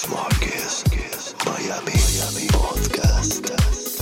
Chris Marquez, Miami, Miami Podcast.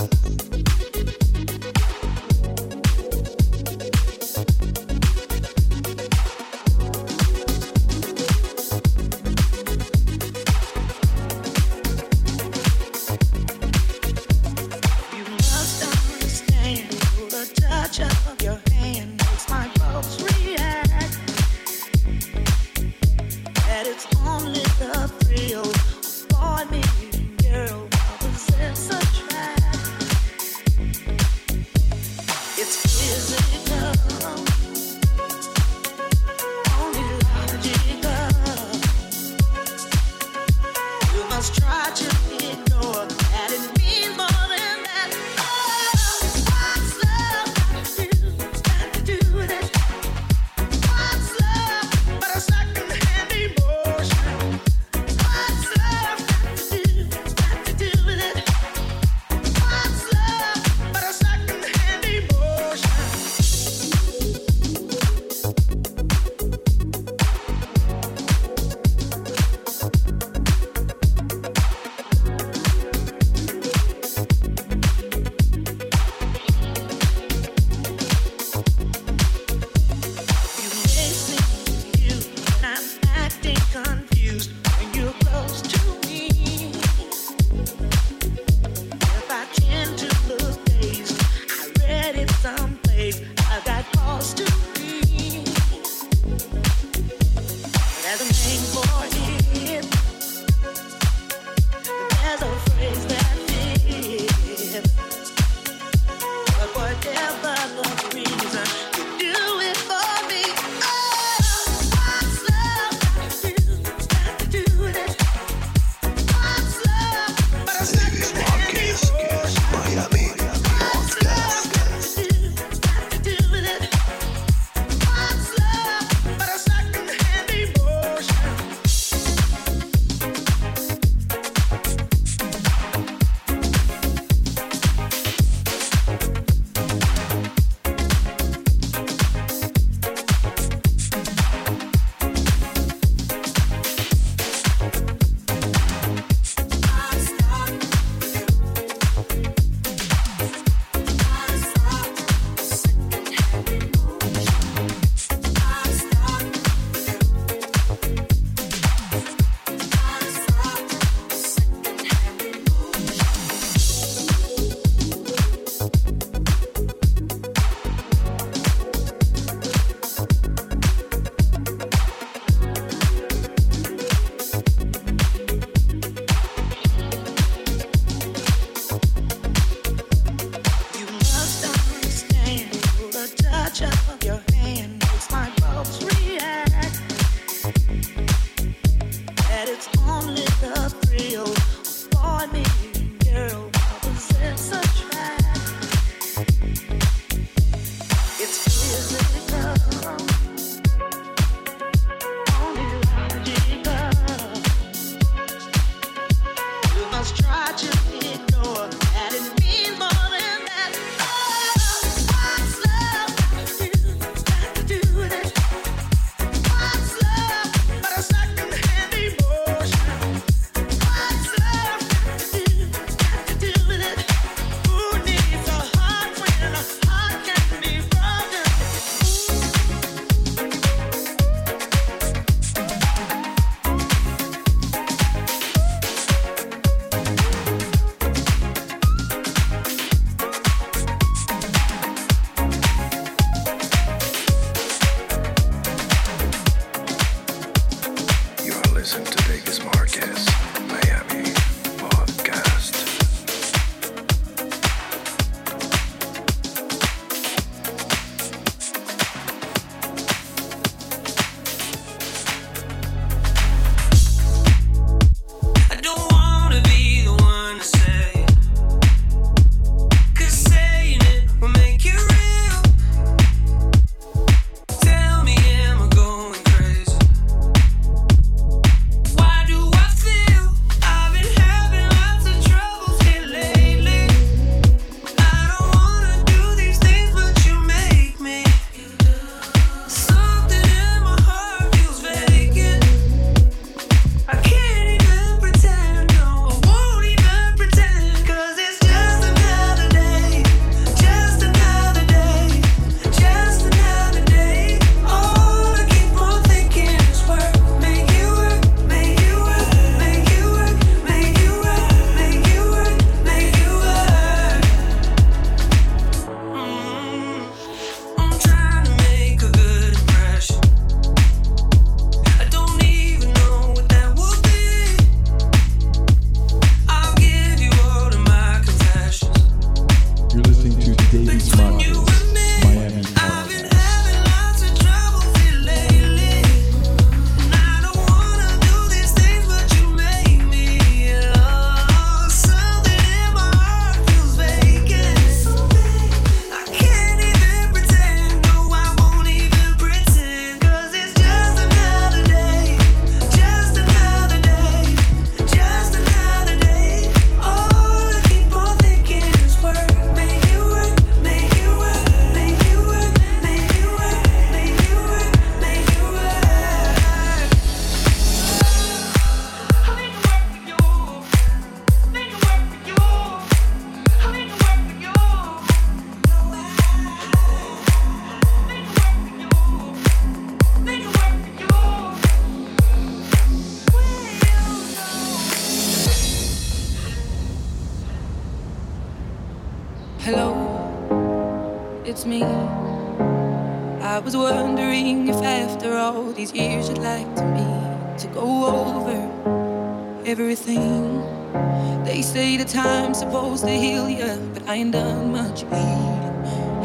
supposed to heal you, but I ain't done much healing.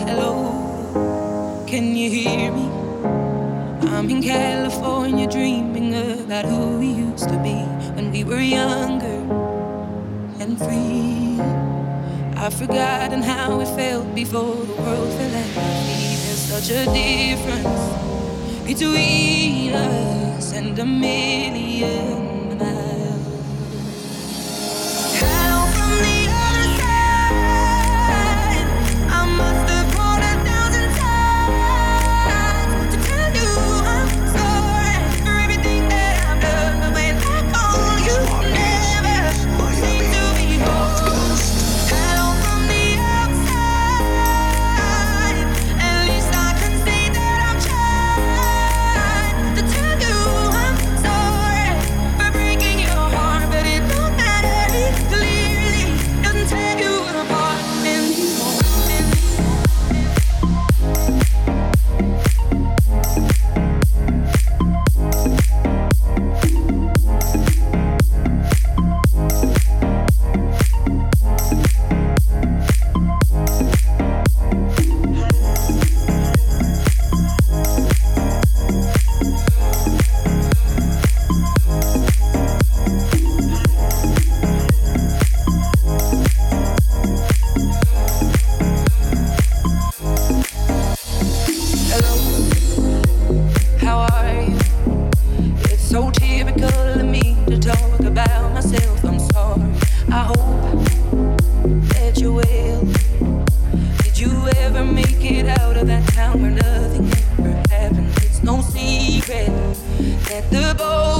Hello, can you hear me? I'm in California dreaming about who we used to be when we were younger and free. I've forgotten how it felt before the world fell at my feet. There's such a difference between us and a million. get the boat.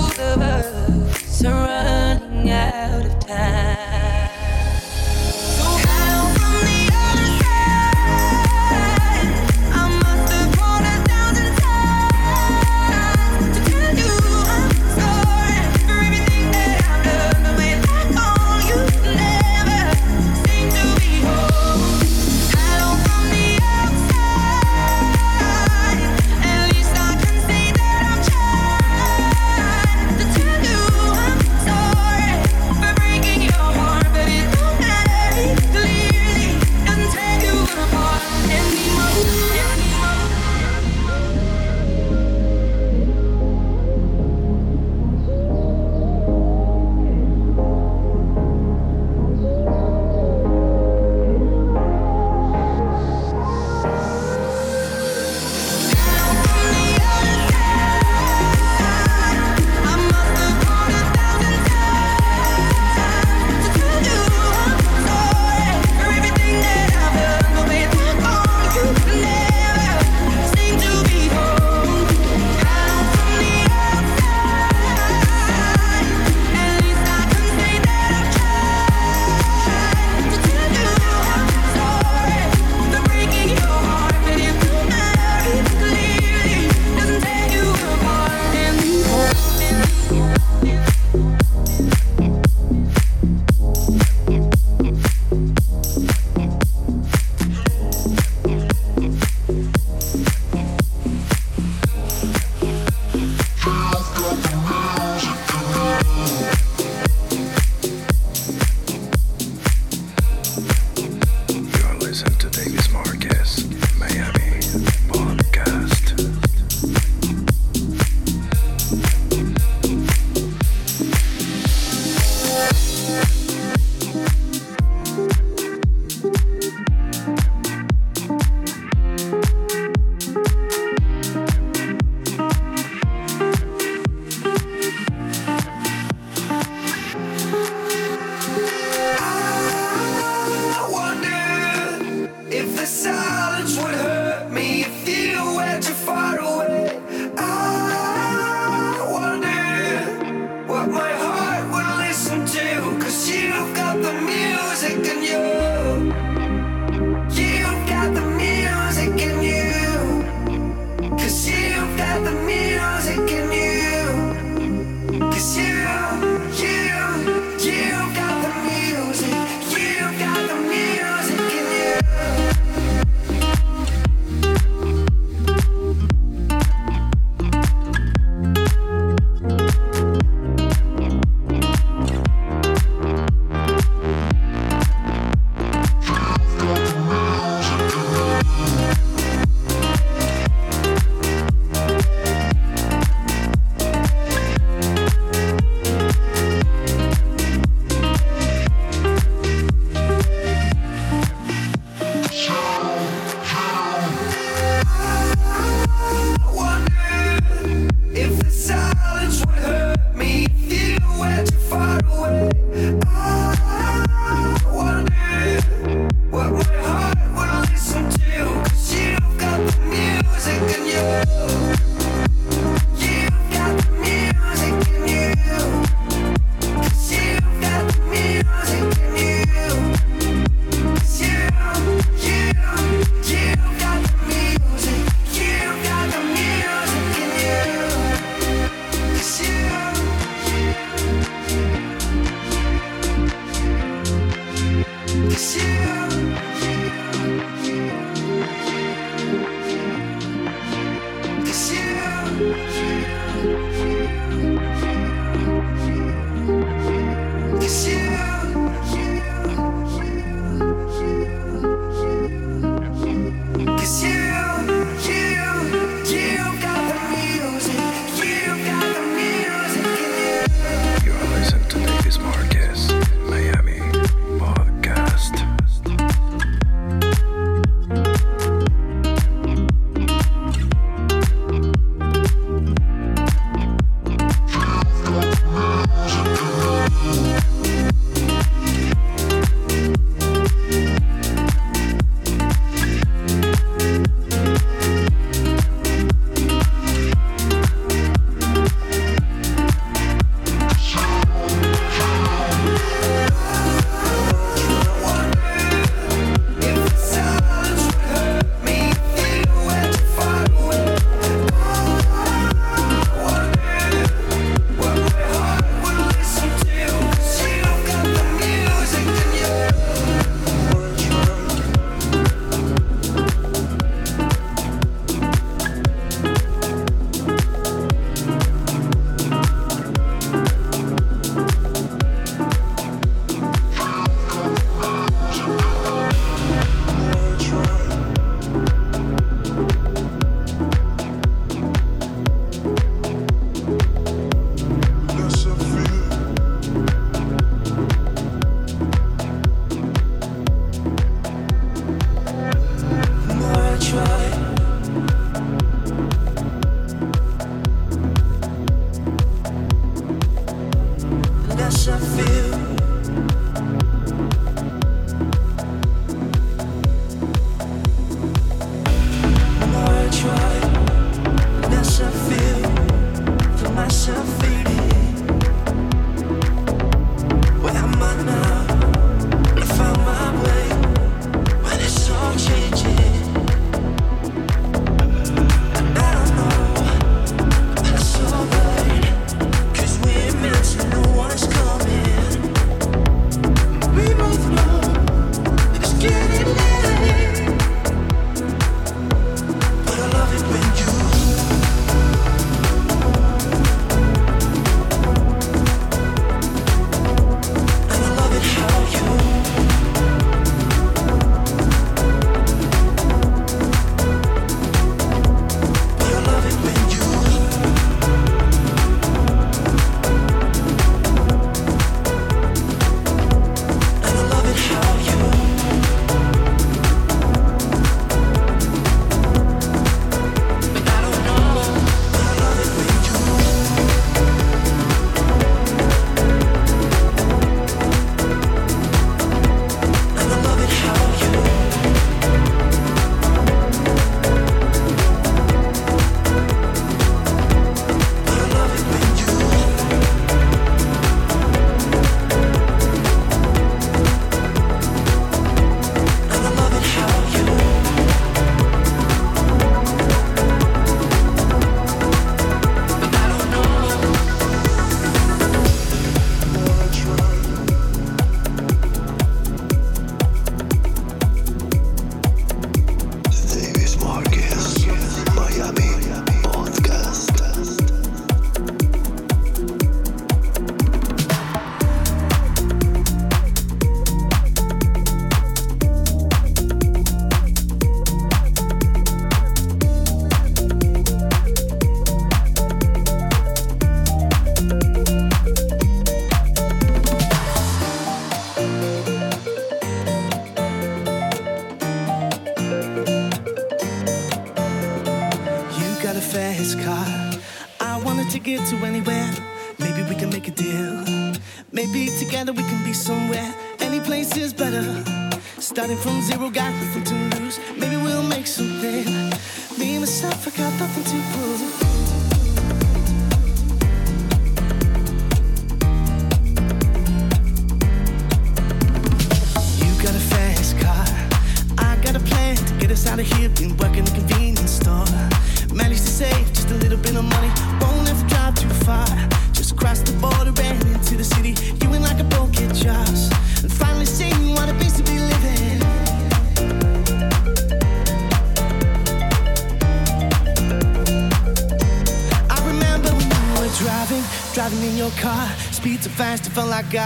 I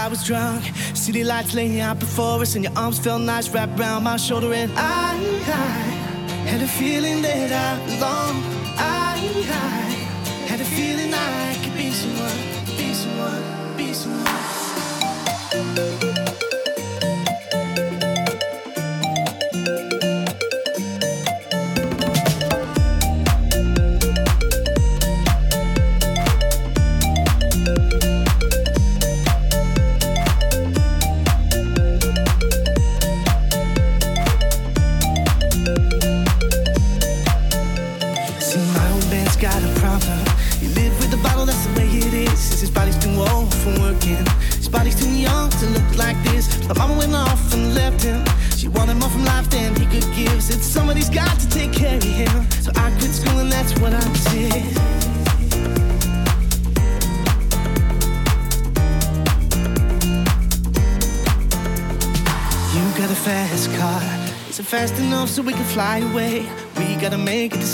was drunk. City lights laying out before us, and your arms felt nice wrapped around my shoulder. And I, I had a feeling that I belong. I, I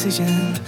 make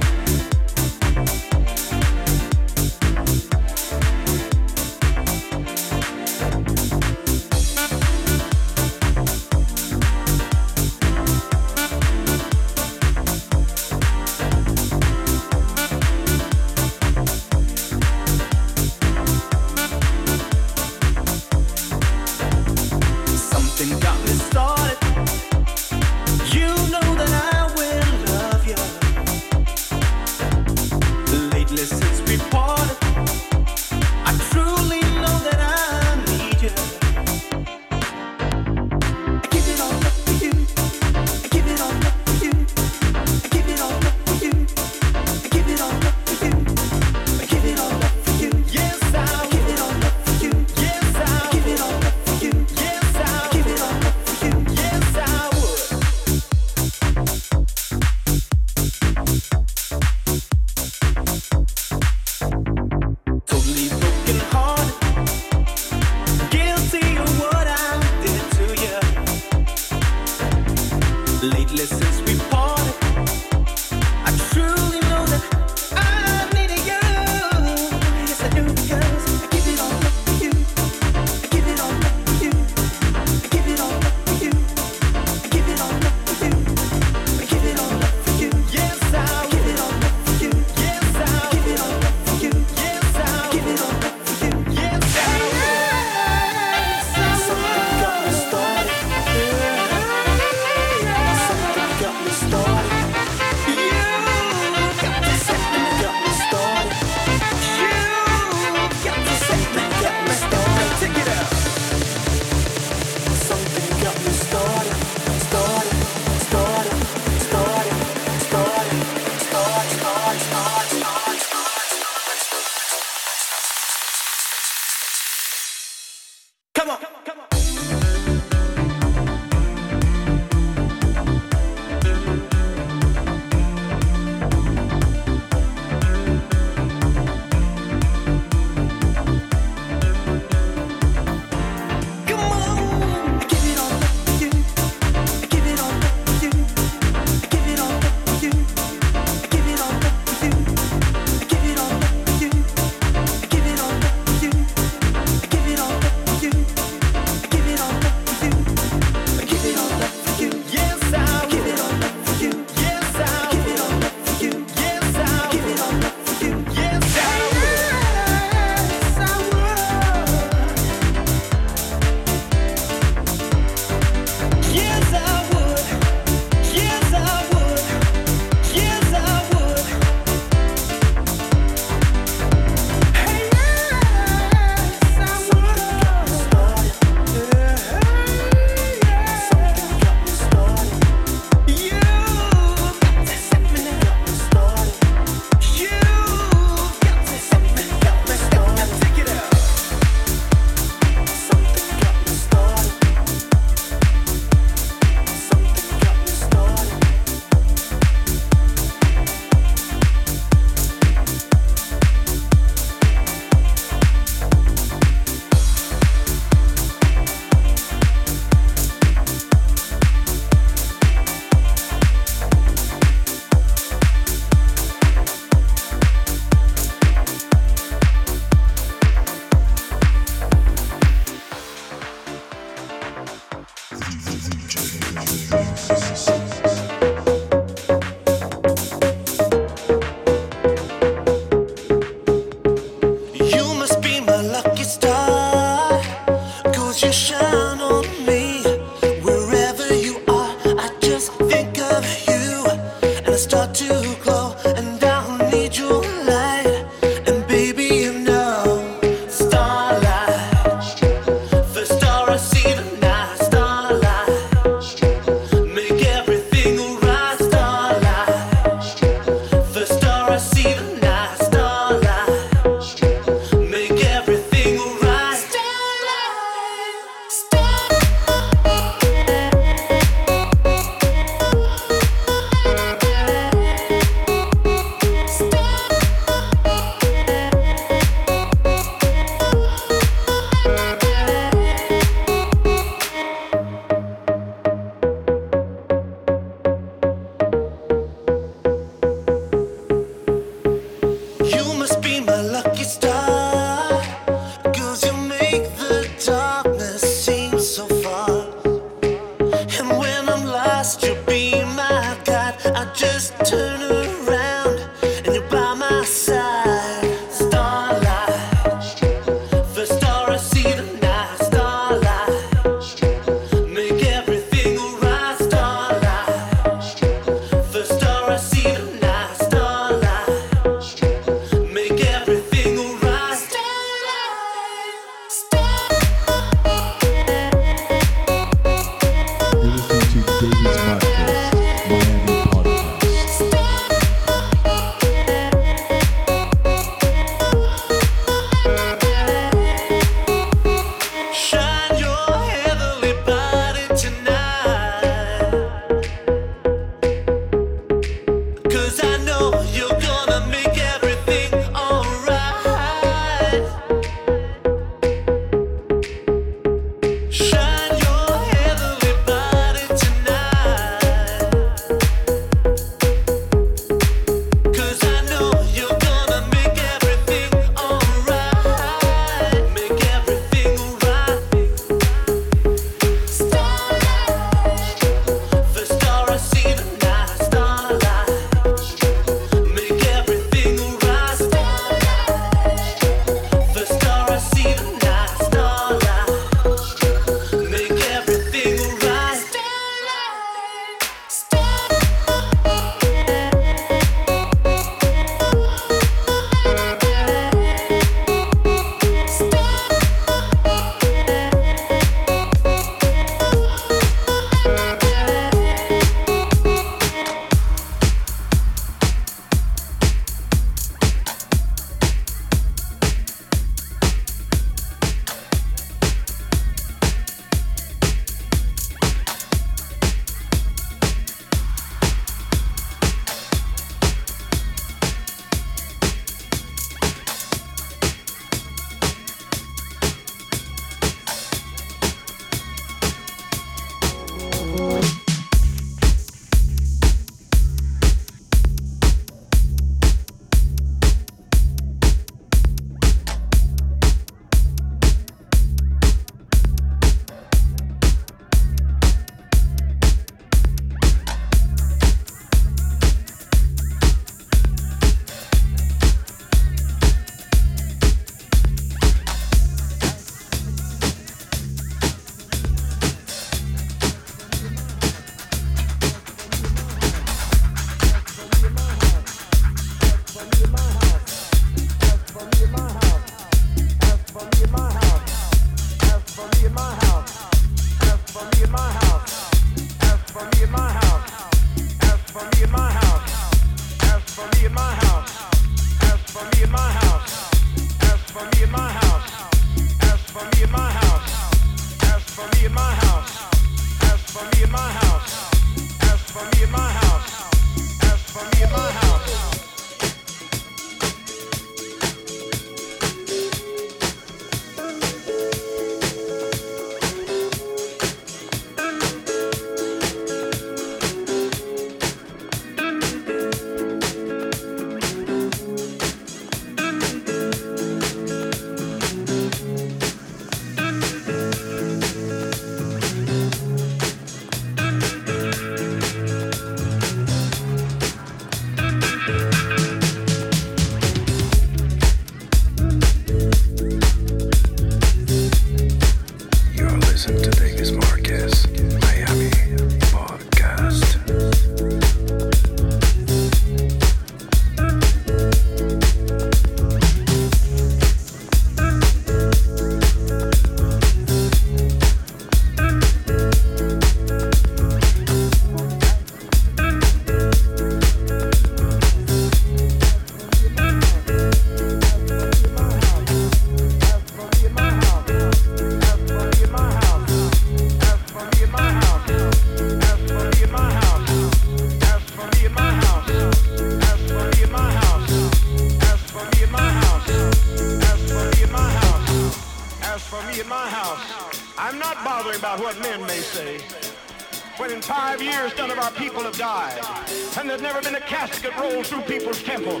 a through people's temple.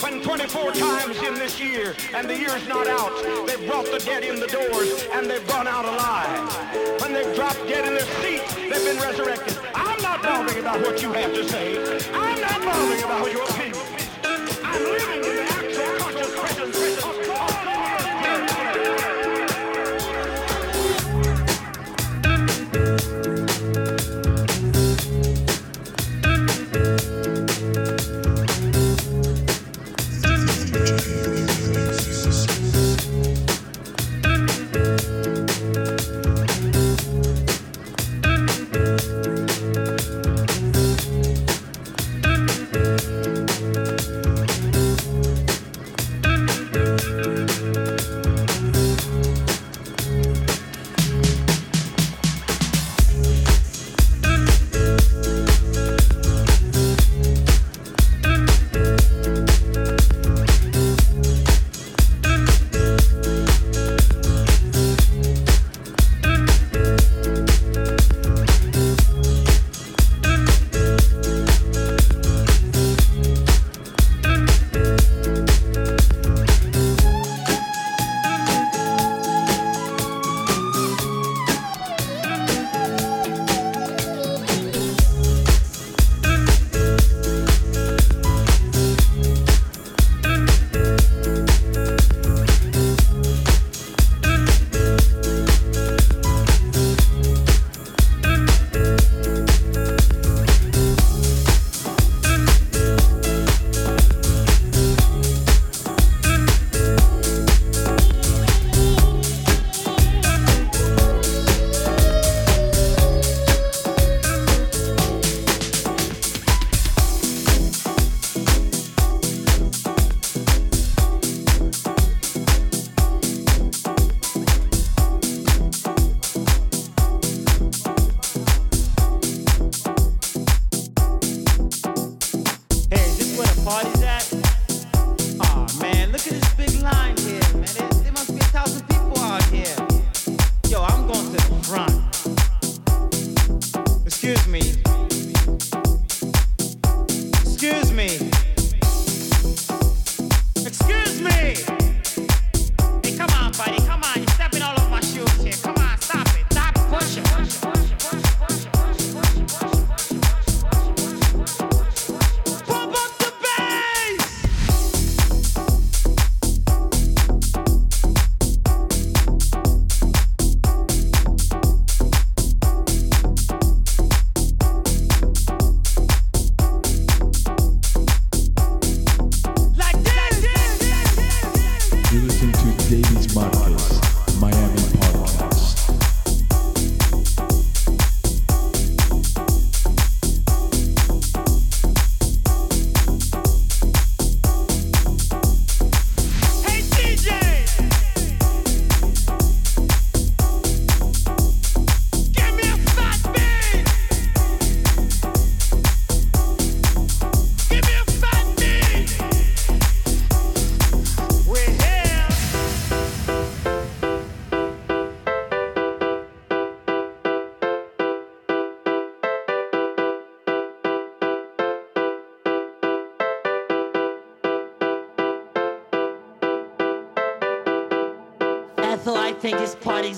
When 24 times in this year, and the year's not out, they've brought the dead in the doors, and they've gone out alive. When they've dropped dead in their seats, they've been resurrected. I'm not bothering about what you have to say. I'm not bothering about your opinion.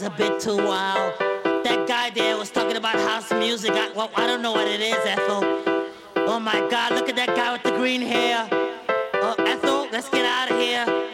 A bit too wild. That guy there was talking about house music. I, well, I don't know what it is, Ethel. Oh my God, look at that guy with the green hair. Uh, Ethel, let's get out of here.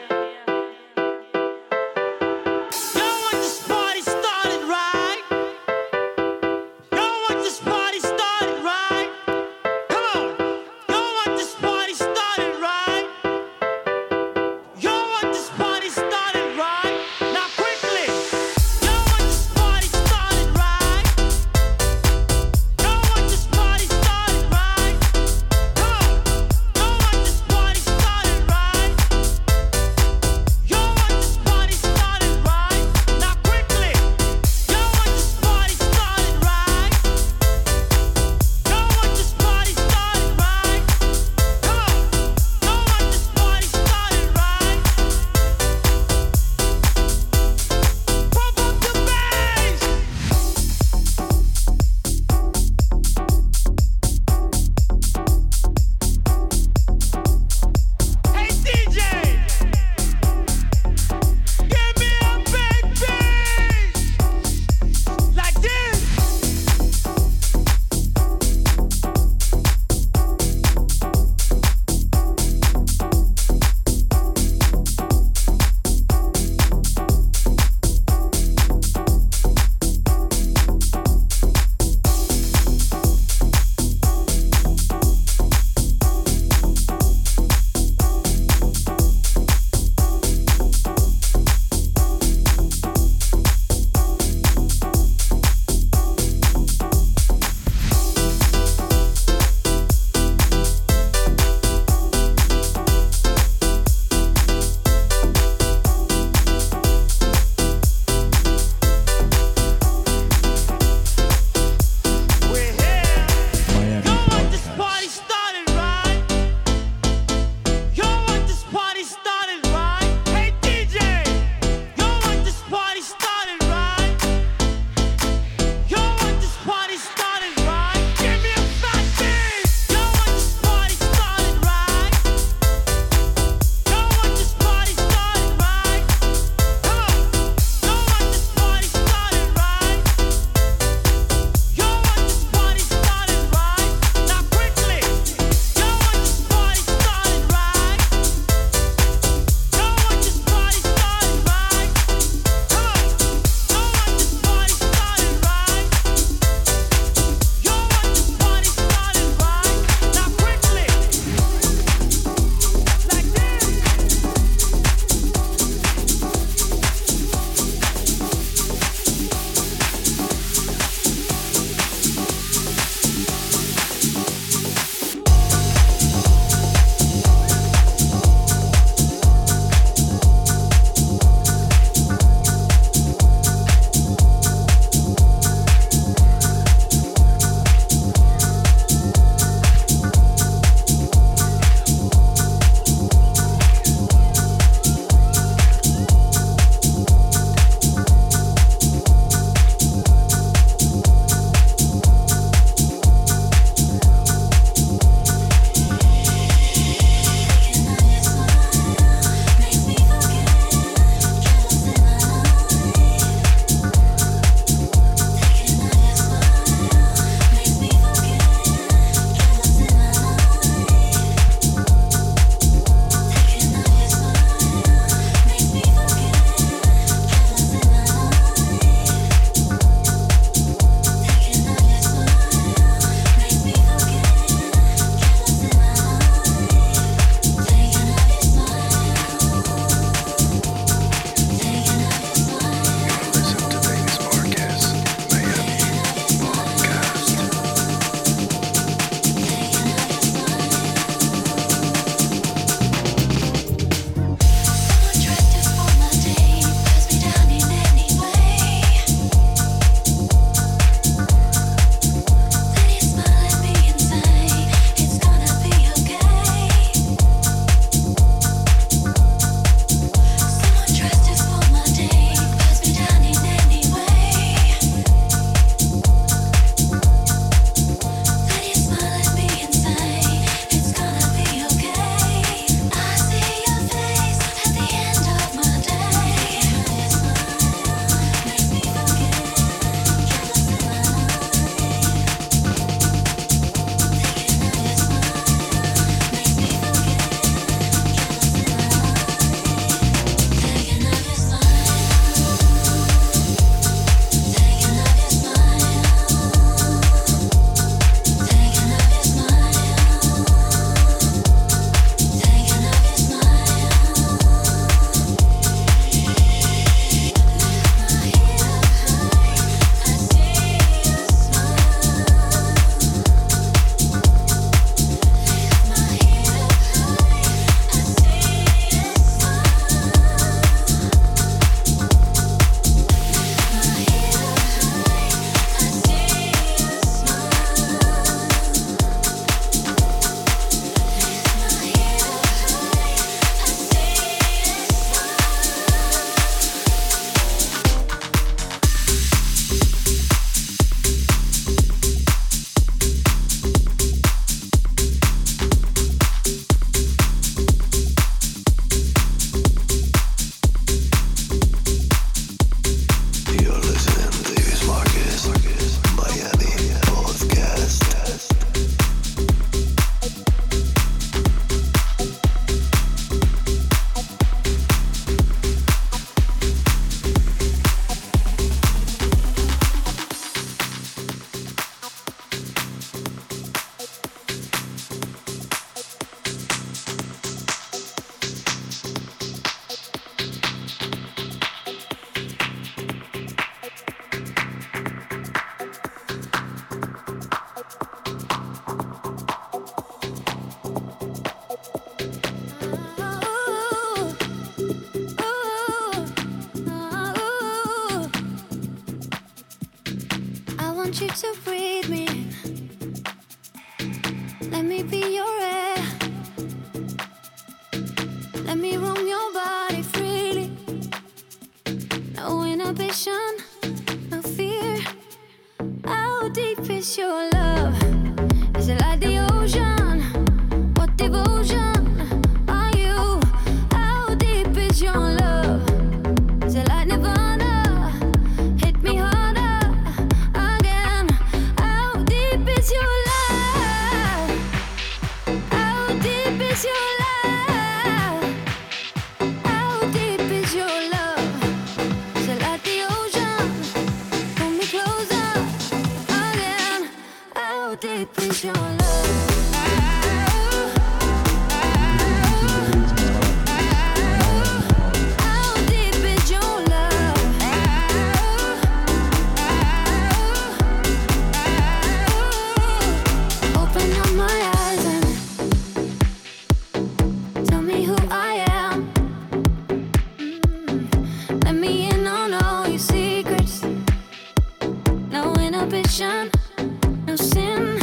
no sin.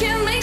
can make